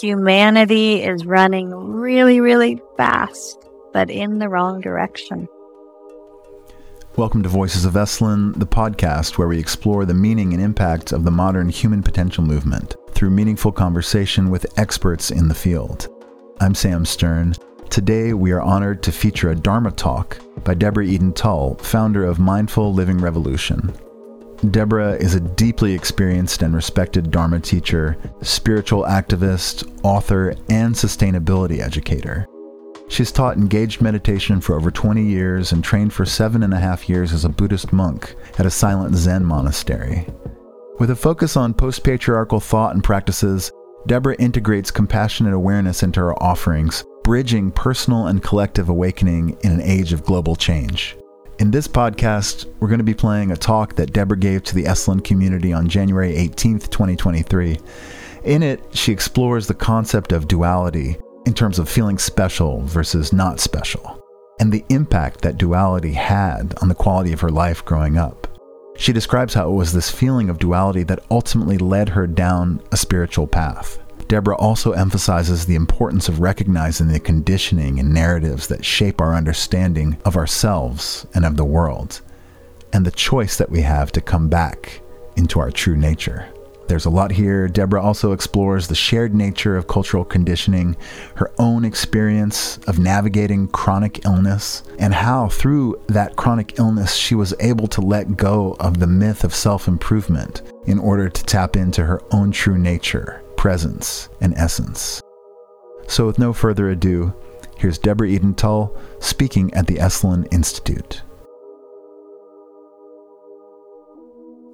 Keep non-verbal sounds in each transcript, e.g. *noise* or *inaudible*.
Humanity is running really, really fast, but in the wrong direction. Welcome to Voices of Esalen, the podcast where we explore the meaning and impact of the modern human potential movement through meaningful conversation with experts in the field. I'm Sam Stern. Today, we are honored to feature a Dharma talk by Deborah Eden Tull, founder of Mindful Living Revolution. Deborah is a deeply experienced and respected Dharma teacher, spiritual activist, author, and sustainability educator. She's taught engaged meditation for over 20 years and trained for seven and a half years as a Buddhist monk at a silent Zen monastery. With a focus on post patriarchal thought and practices, Deborah integrates compassionate awareness into her offerings, bridging personal and collective awakening in an age of global change. In this podcast, we're going to be playing a talk that Deborah gave to the Esalen community on January 18th, 2023. In it, she explores the concept of duality in terms of feeling special versus not special, and the impact that duality had on the quality of her life growing up. She describes how it was this feeling of duality that ultimately led her down a spiritual path. Deborah also emphasizes the importance of recognizing the conditioning and narratives that shape our understanding of ourselves and of the world, and the choice that we have to come back into our true nature. There's a lot here. Deborah also explores the shared nature of cultural conditioning, her own experience of navigating chronic illness, and how through that chronic illness she was able to let go of the myth of self improvement in order to tap into her own true nature presence, and essence. So, with no further ado, here's Deborah Eden Tull speaking at the Esalen Institute.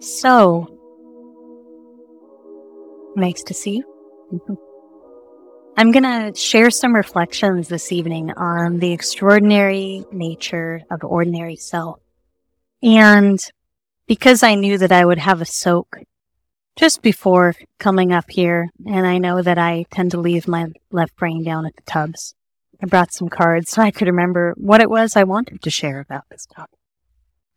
So, nice to see you. *laughs* I'm going to share some reflections this evening on the extraordinary nature of ordinary self. And because I knew that I would have a soak just before coming up here, and I know that I tend to leave my left brain down at the tubs. I brought some cards so I could remember what it was I wanted to share about this topic.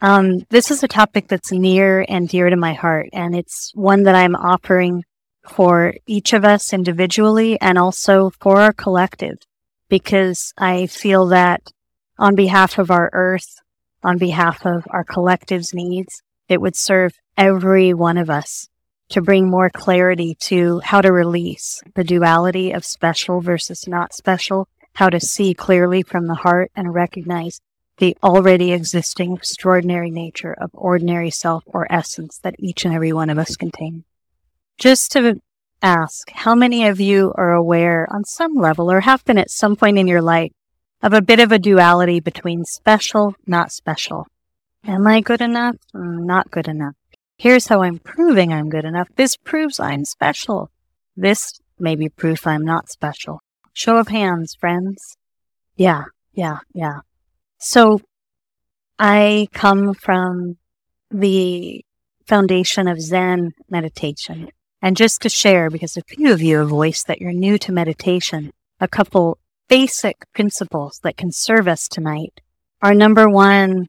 Um, this is a topic that's near and dear to my heart, and it's one that I'm offering for each of us individually and also for our collective, because I feel that on behalf of our earth, on behalf of our collective's needs, it would serve every one of us to bring more clarity to how to release the duality of special versus not special, how to see clearly from the heart and recognize the already existing extraordinary nature of ordinary self or essence that each and every one of us contain. Just to ask, how many of you are aware on some level or have been at some point in your life of a bit of a duality between special, not special? Am I good enough? Mm, not good enough. Here's how I'm proving I'm good enough. This proves I'm special. This may be proof I'm not special. Show of hands, friends. Yeah, yeah, yeah. So I come from the foundation of Zen meditation. And just to share, because a few of you have voiced that you're new to meditation, a couple basic principles that can serve us tonight are number one,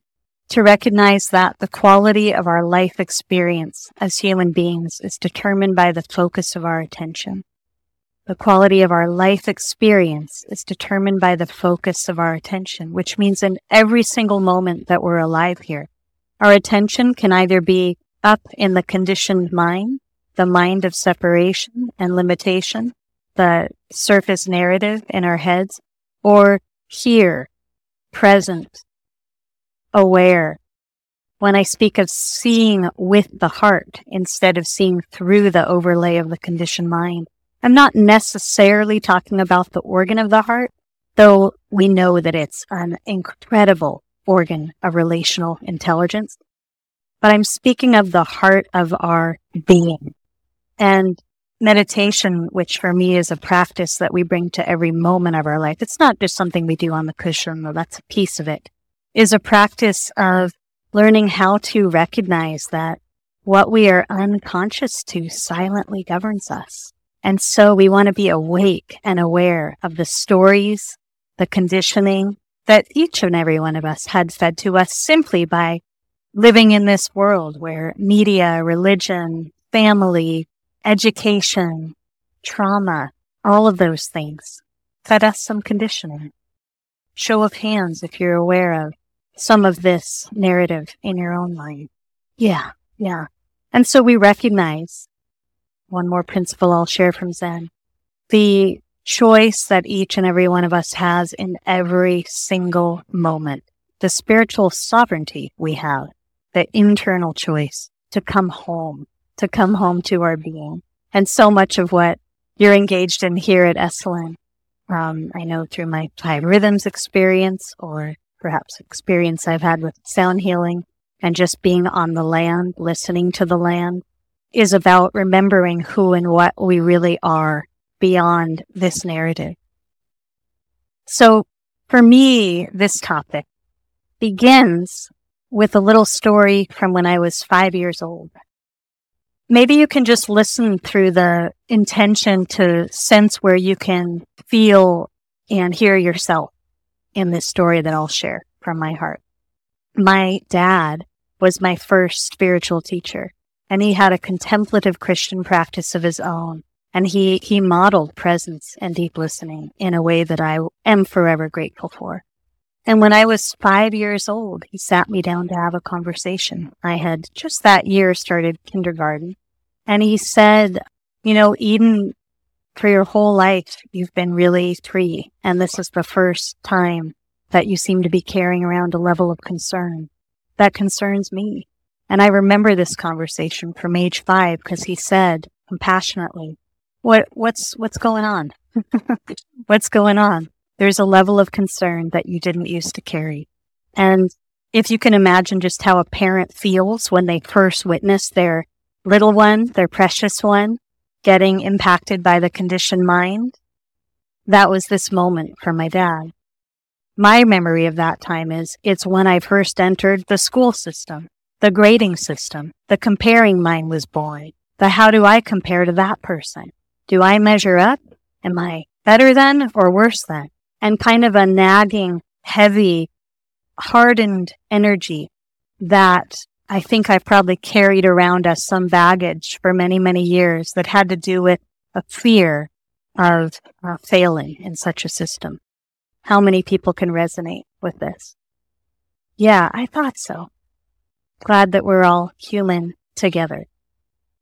to recognize that the quality of our life experience as human beings is determined by the focus of our attention. The quality of our life experience is determined by the focus of our attention, which means in every single moment that we're alive here, our attention can either be up in the conditioned mind, the mind of separation and limitation, the surface narrative in our heads, or here, present, aware. When I speak of seeing with the heart instead of seeing through the overlay of the conditioned mind, I'm not necessarily talking about the organ of the heart, though we know that it's an incredible organ of relational intelligence. But I'm speaking of the heart of our being. And meditation, which for me is a practice that we bring to every moment of our life. It's not just something we do on the cushion, though that's a piece of it is a practice of learning how to recognize that what we are unconscious to silently governs us. And so we want to be awake and aware of the stories, the conditioning that each and every one of us had fed to us simply by living in this world where media, religion, family, education, trauma, all of those things fed us some conditioning. Show of hands if you're aware of some of this narrative in your own mind. Yeah, yeah. And so we recognize one more principle I'll share from Zen. The choice that each and every one of us has in every single moment. The spiritual sovereignty we have, the internal choice to come home, to come home to our being. And so much of what you're engaged in here at Esalen, um, I know through my five rhythms experience or perhaps experience I've had with sound healing and just being on the land, listening to the land is about remembering who and what we really are beyond this narrative. So for me, this topic begins with a little story from when I was five years old. Maybe you can just listen through the intention to sense where you can feel and hear yourself in this story that I'll share from my heart. My dad was my first spiritual teacher and he had a contemplative Christian practice of his own. And he, he modeled presence and deep listening in a way that I am forever grateful for. And when I was five years old, he sat me down to have a conversation. I had just that year started kindergarten. And he said, you know, Eden, for your whole life, you've been really three. And this is the first time that you seem to be carrying around a level of concern that concerns me. And I remember this conversation from age five because he said compassionately, what, what's, what's going on? *laughs* what's going on? There's a level of concern that you didn't used to carry. And if you can imagine just how a parent feels when they first witness their little one, their precious one, getting impacted by the conditioned mind, that was this moment for my dad. My memory of that time is it's when I first entered the school system, the grading system, the comparing mind was born. The how do I compare to that person? Do I measure up? Am I better than or worse than? and kind of a nagging, heavy, hardened energy that I think I've probably carried around us some baggage for many, many years that had to do with a fear of uh, failing in such a system. How many people can resonate with this? Yeah, I thought so. Glad that we're all human together.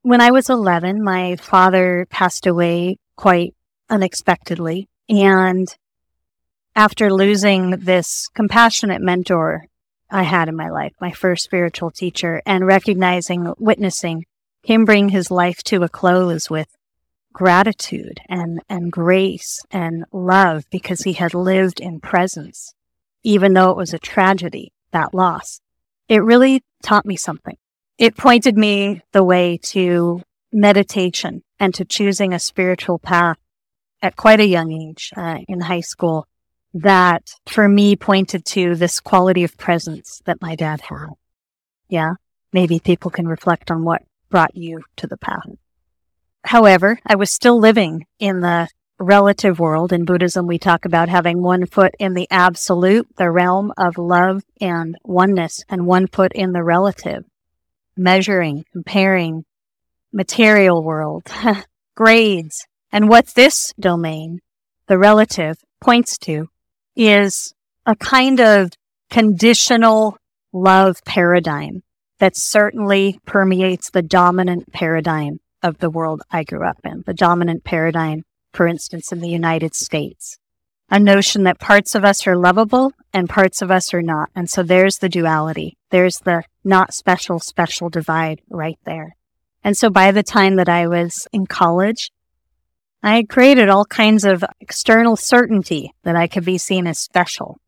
When I was 11, my father passed away quite unexpectedly. And after losing this compassionate mentor I had in my life, my first spiritual teacher, and recognizing, witnessing him bring his life to a close with gratitude and, and grace and love because he had lived in presence, even though it was a tragedy, that loss. It really taught me something. It pointed me the way to meditation and to choosing a spiritual path at quite a young age uh, in high school that for me pointed to this quality of presence that my dad had. Yeah. Maybe people can reflect on what brought you to the path. However, I was still living in the relative world. In Buddhism, we talk about having one foot in the absolute, the realm of love and oneness, and one foot in the relative, measuring, comparing, material world, *laughs* grades. And what this domain, the relative, points to is a kind of conditional love paradigm that certainly permeates the dominant paradigm of the world I grew up in, the dominant paradigm, for instance, in the United States. A notion that parts of us are lovable and parts of us are not. And so there's the duality. There's the not special, special divide right there. And so by the time that I was in college, I had created all kinds of external certainty that I could be seen as special.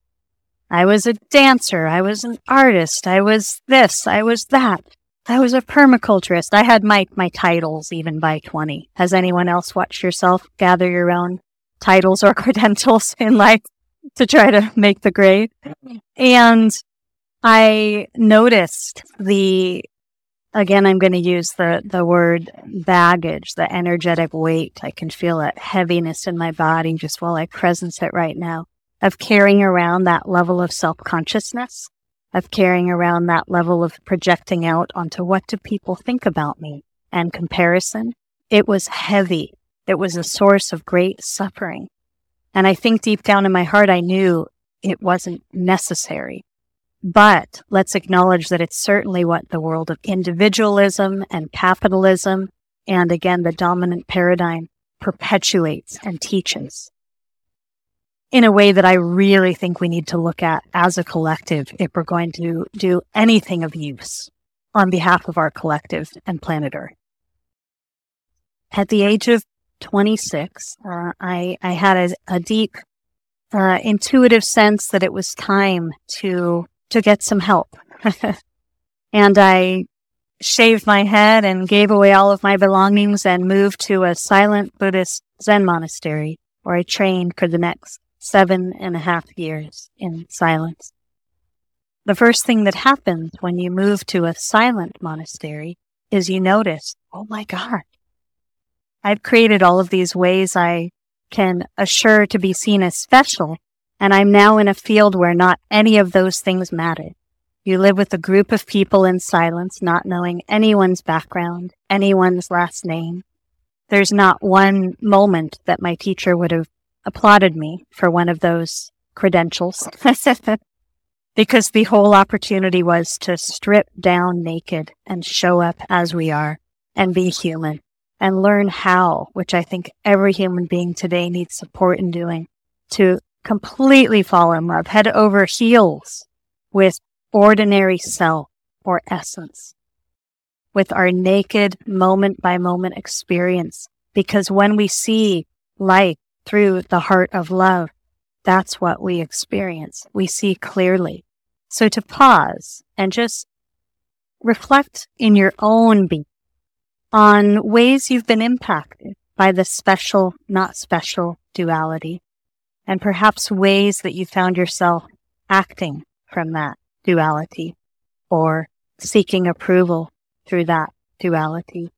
I was a dancer. I was an artist. I was this. I was that. I was a permaculturist. I had my, my titles even by 20. Has anyone else watched yourself gather your own titles or *laughs* credentials in life to try to make the grade? And I noticed the again, I'm going to use the, the word baggage, the energetic weight. I can feel that heaviness in my body just while I presence it right now of carrying around that level of self consciousness, of carrying around that level of projecting out onto what do people think about me and comparison. It was heavy It was a source of great suffering. And I think deep down in my heart, I knew it wasn't necessary. But let's acknowledge that it's certainly what the world of individualism and capitalism and again, the dominant paradigm perpetuates and teaches in a way that I really think we need to look at as a collective if we're going to do anything of use on behalf of our collective and planet Earth. At the age of 26, uh, I, I had a, a deep, uh, intuitive sense that it was time to, to get some help. *laughs* and I shaved my head and gave away all of my belongings and moved to a silent Buddhist Zen monastery where I trained for the next seven and a half years in silence. The first thing that happens when you move to a silent monastery is you notice, oh my God, I've created all of these ways I can assure to be seen as special. And I'm now in a field where not any of those things matter. You live with a group of people in silence, not knowing anyone's background, anyone's last name. There's not one moment that my teacher would have applauded me for one of those credentials. *laughs* because the whole opportunity was to strip down naked and show up as we are and be human and learn how, which I think every human being today needs support in doing, to completely fall in love, head over heels with ordinary self or essence, with our naked moment by moment experience. Because when we see life through the heart of love, that's what we experience. We see clearly. So to pause and just reflect in your own being on ways you've been impacted by the special, not special duality, and perhaps ways that you found yourself acting from that duality or seeking approval through that duality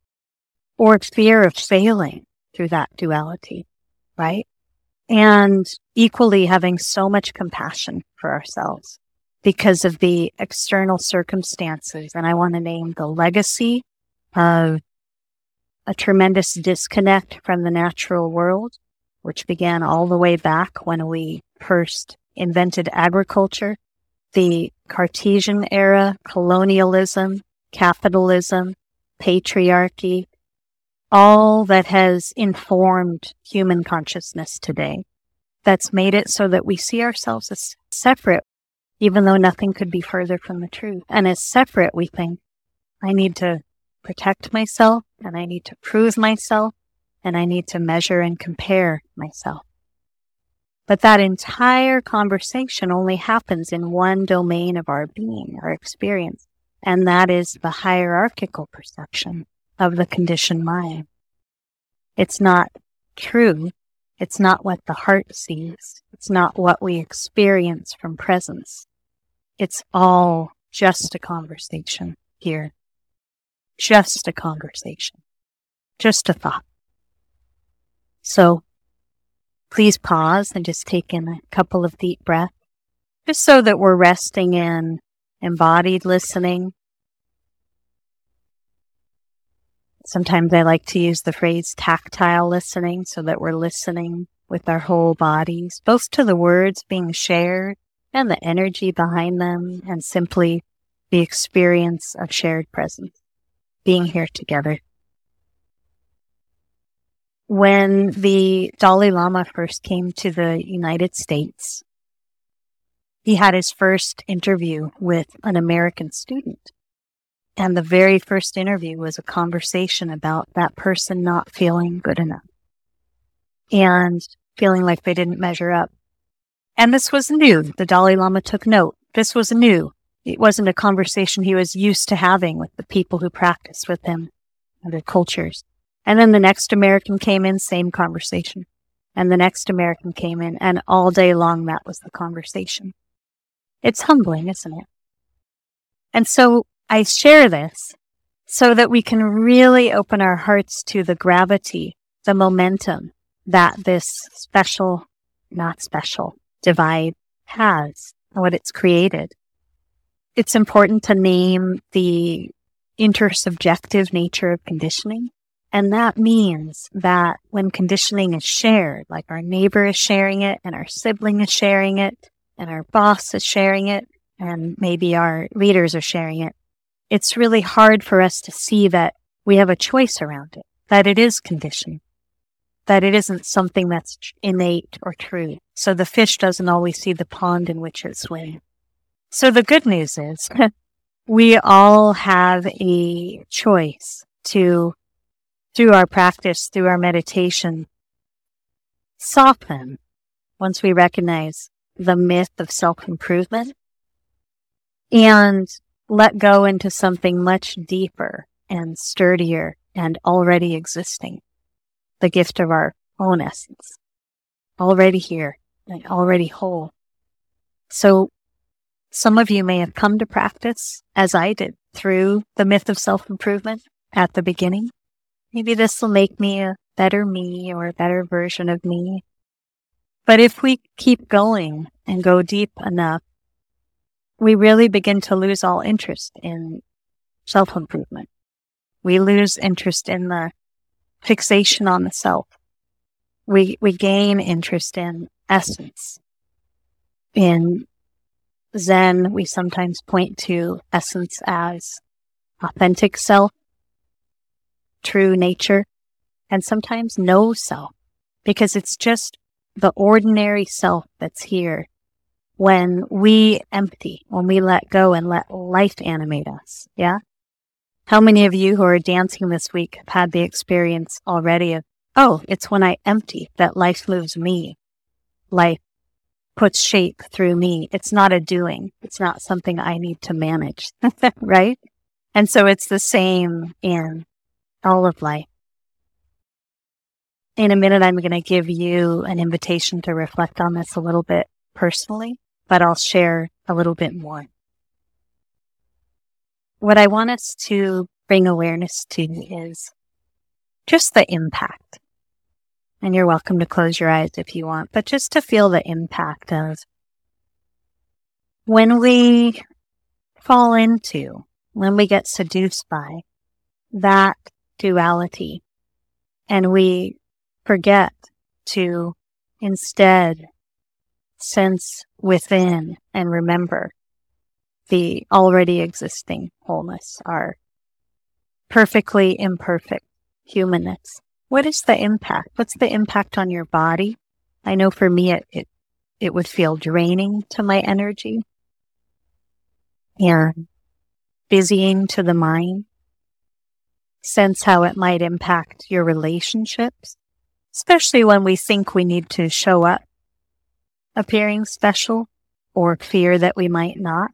or fear of failing through that duality, right? And equally having so much compassion for ourselves because of the external circumstances. And I want to name the legacy of a tremendous disconnect from the natural world, which began all the way back when we first invented agriculture, the Cartesian era, colonialism, capitalism, patriarchy, all that has informed human consciousness today. That's made it so that we see ourselves as separate, even though nothing could be further from the truth. And as separate, we think, I need to protect myself and I need to prove myself and I need to measure and compare myself. But that entire conversation only happens in one domain of our being, our experience, and that is the hierarchical perception of the conditioned mind. It's not true. It's not what the heart sees. It's not what we experience from presence. It's all just a conversation here just a conversation, just a thought. So please pause and just take in a couple of deep breaths, just so that we're resting in embodied listening. Sometimes I like to use the phrase tactile listening so that we're listening with our whole bodies, both to the words being shared and the energy behind them and simply the experience of shared presence being here together. When the Dalai Lama first came to the United States, he had his first interview with an American student. And the very first interview was a conversation about that person not feeling good enough and feeling like they didn't measure up. And this was new. The Dalai Lama took note. This was new it wasn't a conversation he was used to having with the people who practiced with him and their cultures. And then the next American came in, same conversation. And the next American came in, and all day long that was the conversation. It's humbling, isn't it? And so I share this so that we can really open our hearts to the gravity, the momentum that this special, not special divide has, and what it's created it's important to name the intersubjective nature of conditioning And that means that when conditioning is shared, like our neighbor is sharing it and our sibling is sharing it and our boss is sharing it and maybe our leaders are sharing it, it's really hard for us to see that we have a choice around it, that it is conditioned, that it isn't something that's innate or true. So the fish doesn't always see the pond in which it swims. So the good news is *laughs* we all have a choice to, through our practice, through our meditation, soften once we recognize the myth of self improvement and let go into something much deeper and sturdier and already existing. The gift of our own essence. Already here and already whole. So some of you may have come to practice as I did through the myth of self improvement at the beginning. Maybe this will make me a better me or a better version of me. But if we keep going and go deep enough, we really begin to lose all interest in self improvement. We lose interest in the fixation on the self. We, we gain interest in essence. In Zen, we sometimes point to essence as authentic self, true nature, and sometimes no self, because it's just the ordinary self that's here when we empty, when we let go and let life animate us. Yeah. How many of you who are dancing this week have had the experience already of, oh, it's when I empty that life moves me. Life puts shape through me. It's not a doing. It's not something I need to manage. *laughs* right. And so it's the same in all of life. In a minute, I'm going to give you an invitation to reflect on this a little bit personally, but I'll share a little bit more what I want us to bring awareness to is just the impact. And you're welcome to close your eyes if you want, but just to feel the impact of when we fall into, when we get seduced by that duality and we forget to instead sense within and remember the already existing wholeness, our perfectly imperfect humanness. What is the impact? What's the impact on your body? I know for me, it, it, it would feel draining to my energy and busying to the mind. Sense how it might impact your relationships, especially when we think we need to show up appearing special or fear that we might not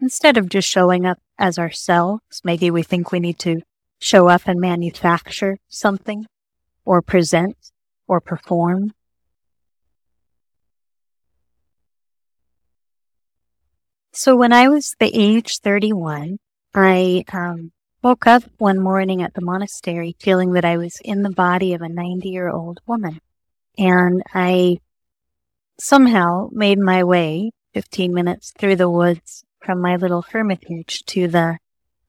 instead of just showing up as ourselves, maybe we think we need to show up and manufacture something or present or perform. So when I was the age 31, I um, woke up one morning at the monastery feeling that I was in the body of a 90 year old woman. And I somehow made my way 15 minutes through the woods from my little hermitage to the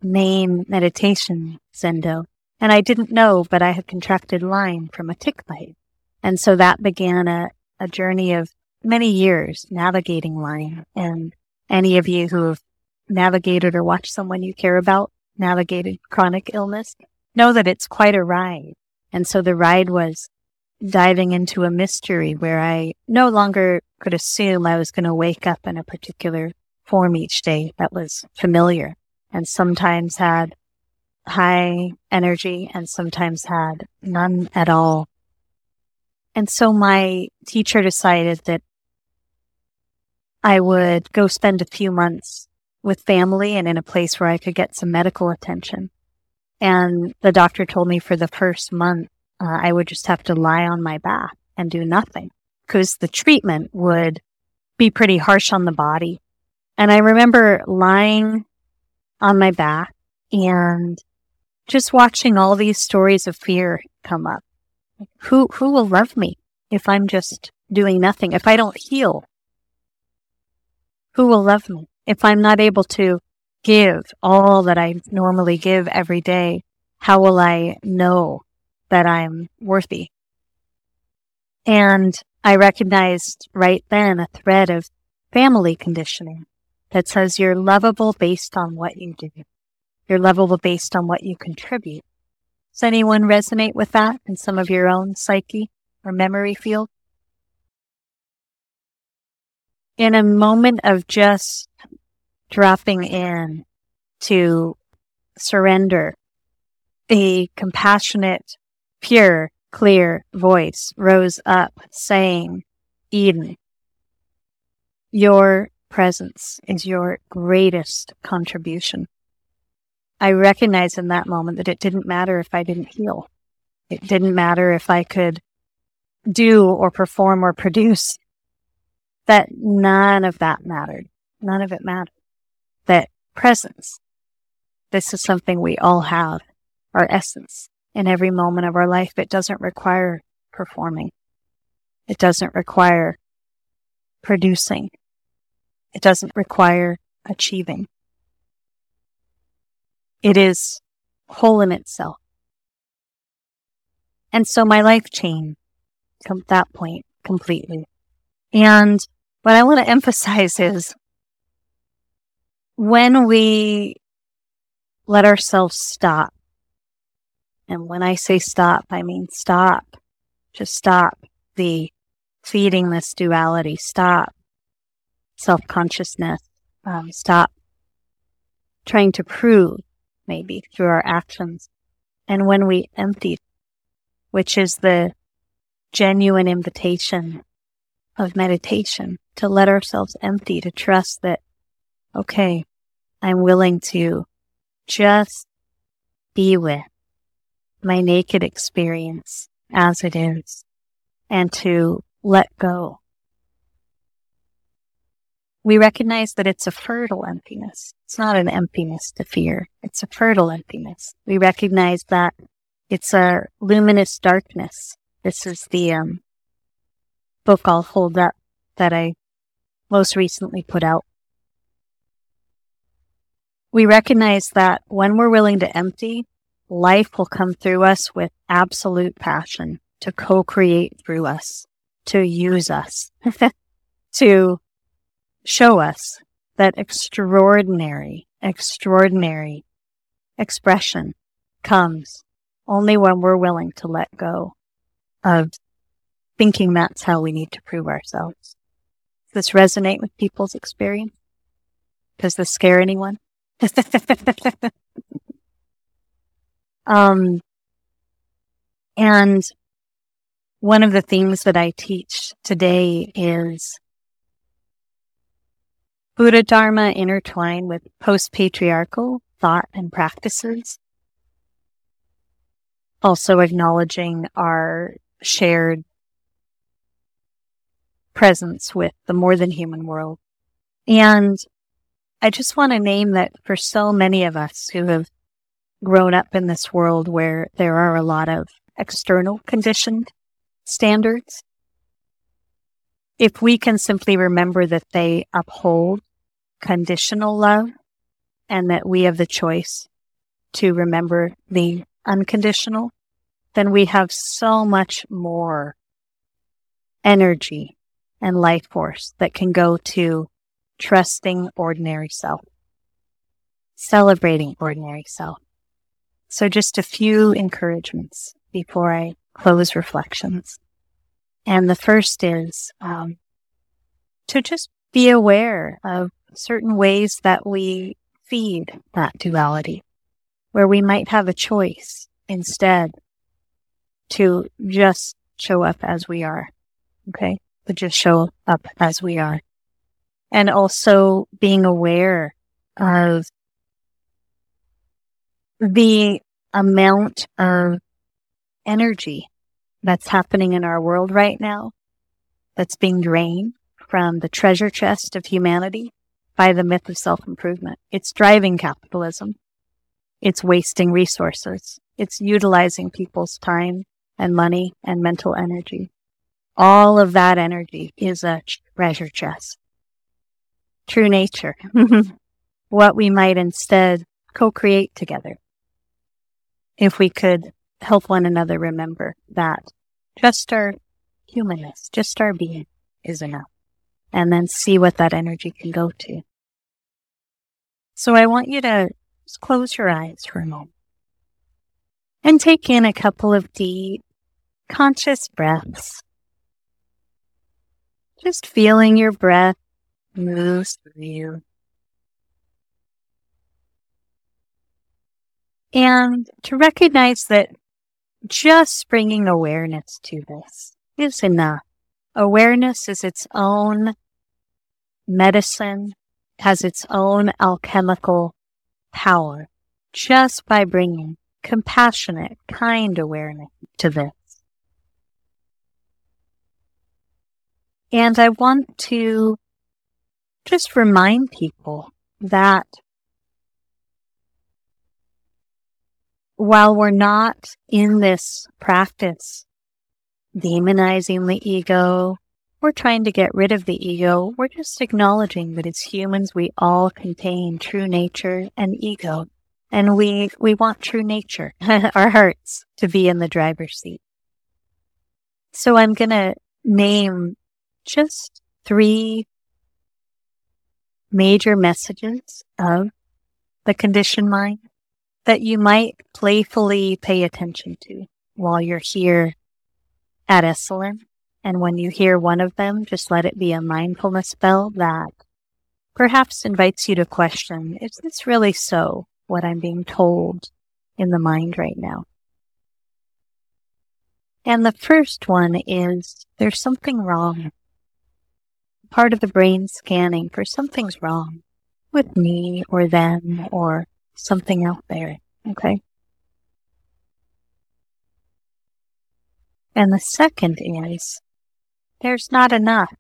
main meditation zendo. And I didn't know, but I had contracted Lyme from a tick bite. And so that began a, a journey of many years navigating Lyme. And any of you who have navigated or watched someone you care about navigated chronic illness know that it's quite a ride. And so the ride was diving into a mystery where I no longer could assume I was going to wake up in a particular form each day that was familiar and sometimes had high energy and sometimes had none at all. And so my teacher decided that I would go spend a few months with family and in a place where I could get some medical attention. And the doctor told me for the first month, uh, I would just have to lie on my back and do nothing because the treatment would be pretty harsh on the body and I remember lying on my back and just watching all these stories of fear come up. Who, who will love me if I'm just doing nothing? If I don't heal, who will love me? If I'm not able to give all that I normally give every day, how will I know that I'm worthy. And I recognized right then a thread of family conditioning that says you're lovable based on what you do. You're lovable based on what you contribute. Does anyone resonate with that in some of your own psyche or memory field? In a moment of just dropping in to surrender, a compassionate, pure, clear voice rose up saying, Eden, your presence is your greatest contribution. I recognized in that moment that it didn't matter if I didn't heal. It didn't matter if I could do or perform or produce. That none of that mattered. None of it mattered. Presence. This is something we all have, our essence in every moment of our life. It doesn't require performing. It doesn't require producing. It doesn't require achieving. It is whole in itself. And so my life changed from that point completely. And what I want to *laughs* emphasize is when we let ourselves stop, and when I say stop, I mean stop, just stop the feeding this duality, stop self consciousness, um, stop trying to prove maybe through our actions. And when we empty, which is the genuine invitation of meditation to let ourselves empty, to trust that, okay, I'm willing to just be with my naked experience as it is and to let go we recognize that it's a fertile emptiness. It's not an emptiness to fear. It's a fertile emptiness. We recognize that it's a luminous darkness. This is the um, book I'll hold up that I most recently put out. We recognize that when we're willing to empty, life will come through us with absolute passion to co-create through us, to use us, *laughs* to show us that extraordinary, extraordinary expression comes only when we're willing to let go of thinking that's how we need to prove ourselves. Does this resonate with people's experience? Does this scare anyone? *laughs* um, and one of the things that I teach today is Buddha Dharma intertwined with post patriarchal thought and practices. Also acknowledging our shared presence with the more than human world. And I just want to name that for so many of us who have grown up in this world where there are a lot of external conditioned standards, if we can simply remember that they uphold conditional love and that we have the choice to remember the unconditional, then we have so much more energy and life force that can go to trusting ordinary self, celebrating ordinary self. So just a few encouragements before I close reflections. And the first is um, to just be aware of certain ways that we feed that duality, where we might have a choice instead to just show up as we are. Okay. But just show up as we are. And also being aware of the amount of energy that's happening in our world right now that's being drained from the treasure chest of humanity by the myth of self improvement. It's driving capitalism. It's wasting resources. It's utilizing people's time and money and mental energy. All of that energy is a treasure chest. True nature. *laughs* what we might instead co-create together. If we could help one another remember that just our humanness, just our being is enough. And then see what that energy can go to. So I want you to close your eyes for a moment and take in a couple of deep, conscious breaths. Just feeling your breath move through you. And to recognize that just bringing awareness to this is enough. Awareness is its own medicine, has its own alchemical power just by bringing compassionate, kind awareness to this. And I want to just remind people that while we're not in this practice demonizing the ego, we're trying to get rid of the ego. We're just acknowledging that as humans, we all contain true nature and ego and we we want true nature, *laughs* our hearts, to be in the driver's seat. So I'm going to name just three major messages of the conditioned mind that you might playfully pay attention to while you're here at Esalen. And when you hear one of them, just let it be a mindfulness bell that perhaps invites you to question, is this really so? what I'm being told in the mind right now. And the first one is there's something wrong. Part of the brain scanning for something's wrong with me or them or something out there. Okay. And the second is there's not enough.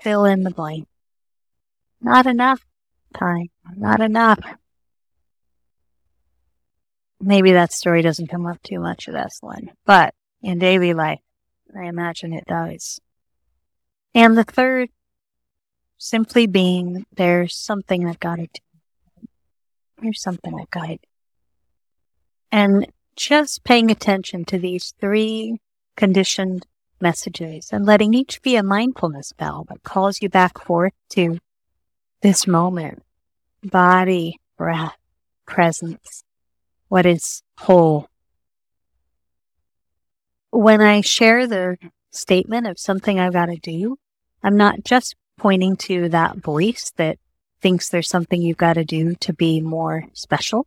Fill in the blank. Not enough time. Not enough maybe that story doesn't come up too much at Esalen, but in daily life, I imagine it does. And the third, simply being there's something I've got to do. There's something I've got to do. And just paying attention to these three conditioned messages and letting each be a mindfulness bell that calls you back forth to this moment, body, breath, presence, what is whole. When I share the statement of something I've got to do, I'm not just pointing to that voice that thinks there's something you've got to do to be more special.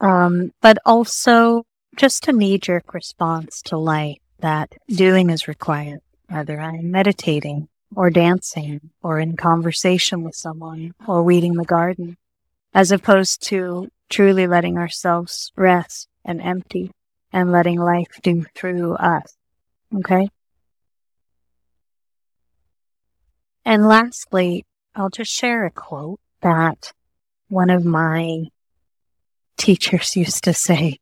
Um, but also just a knee jerk response to life that doing is required, whether I'm meditating or dancing or in conversation with someone or weeding the garden, as opposed to truly letting ourselves rest and empty and letting life do through us. Okay? And lastly, I'll just share a quote that one of my teachers used to say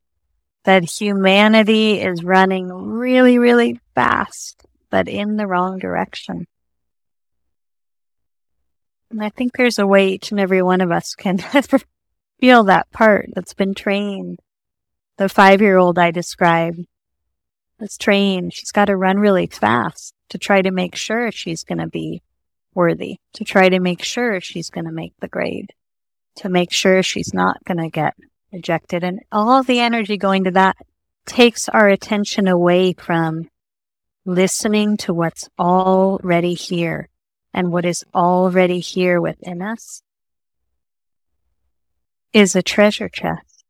that humanity is running really, really fast, but in the wrong direction. And I think there's a way each and every one of us can *laughs* feel that part that's been trained. The five year old I described that's trained. She's got to run really fast to try to make sure she's going to be worthy, to try to make sure she's going to make the grade, to make sure she's not going to get rejected. And all the energy going to that takes our attention away from listening to what's already here and what is already here within us is a treasure chest.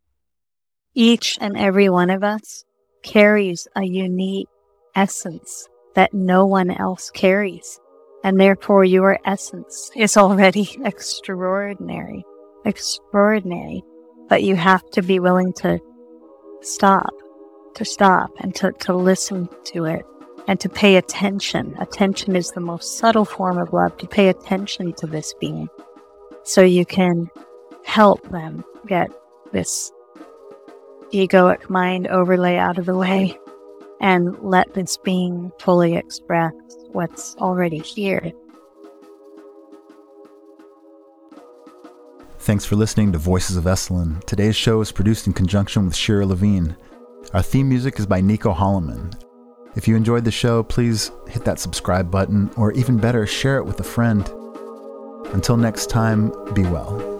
Each and every one of us carries a unique essence that no one else carries. And therefore your essence is already *laughs* extraordinary, extraordinary. But you have to be willing to stop, to stop and to, to listen to it and to pay attention. Attention is the most subtle form of love, to pay attention to this being so you can help them get this egoic mind overlay out of the way and let this being fully express what's already here. Thanks for listening to Voices of Esalen. Today's show is produced in conjunction with Shira Levine. Our theme music is by Nico Holloman. If you enjoyed the show, please hit that subscribe button, or even better, share it with a friend. Until next time, be well.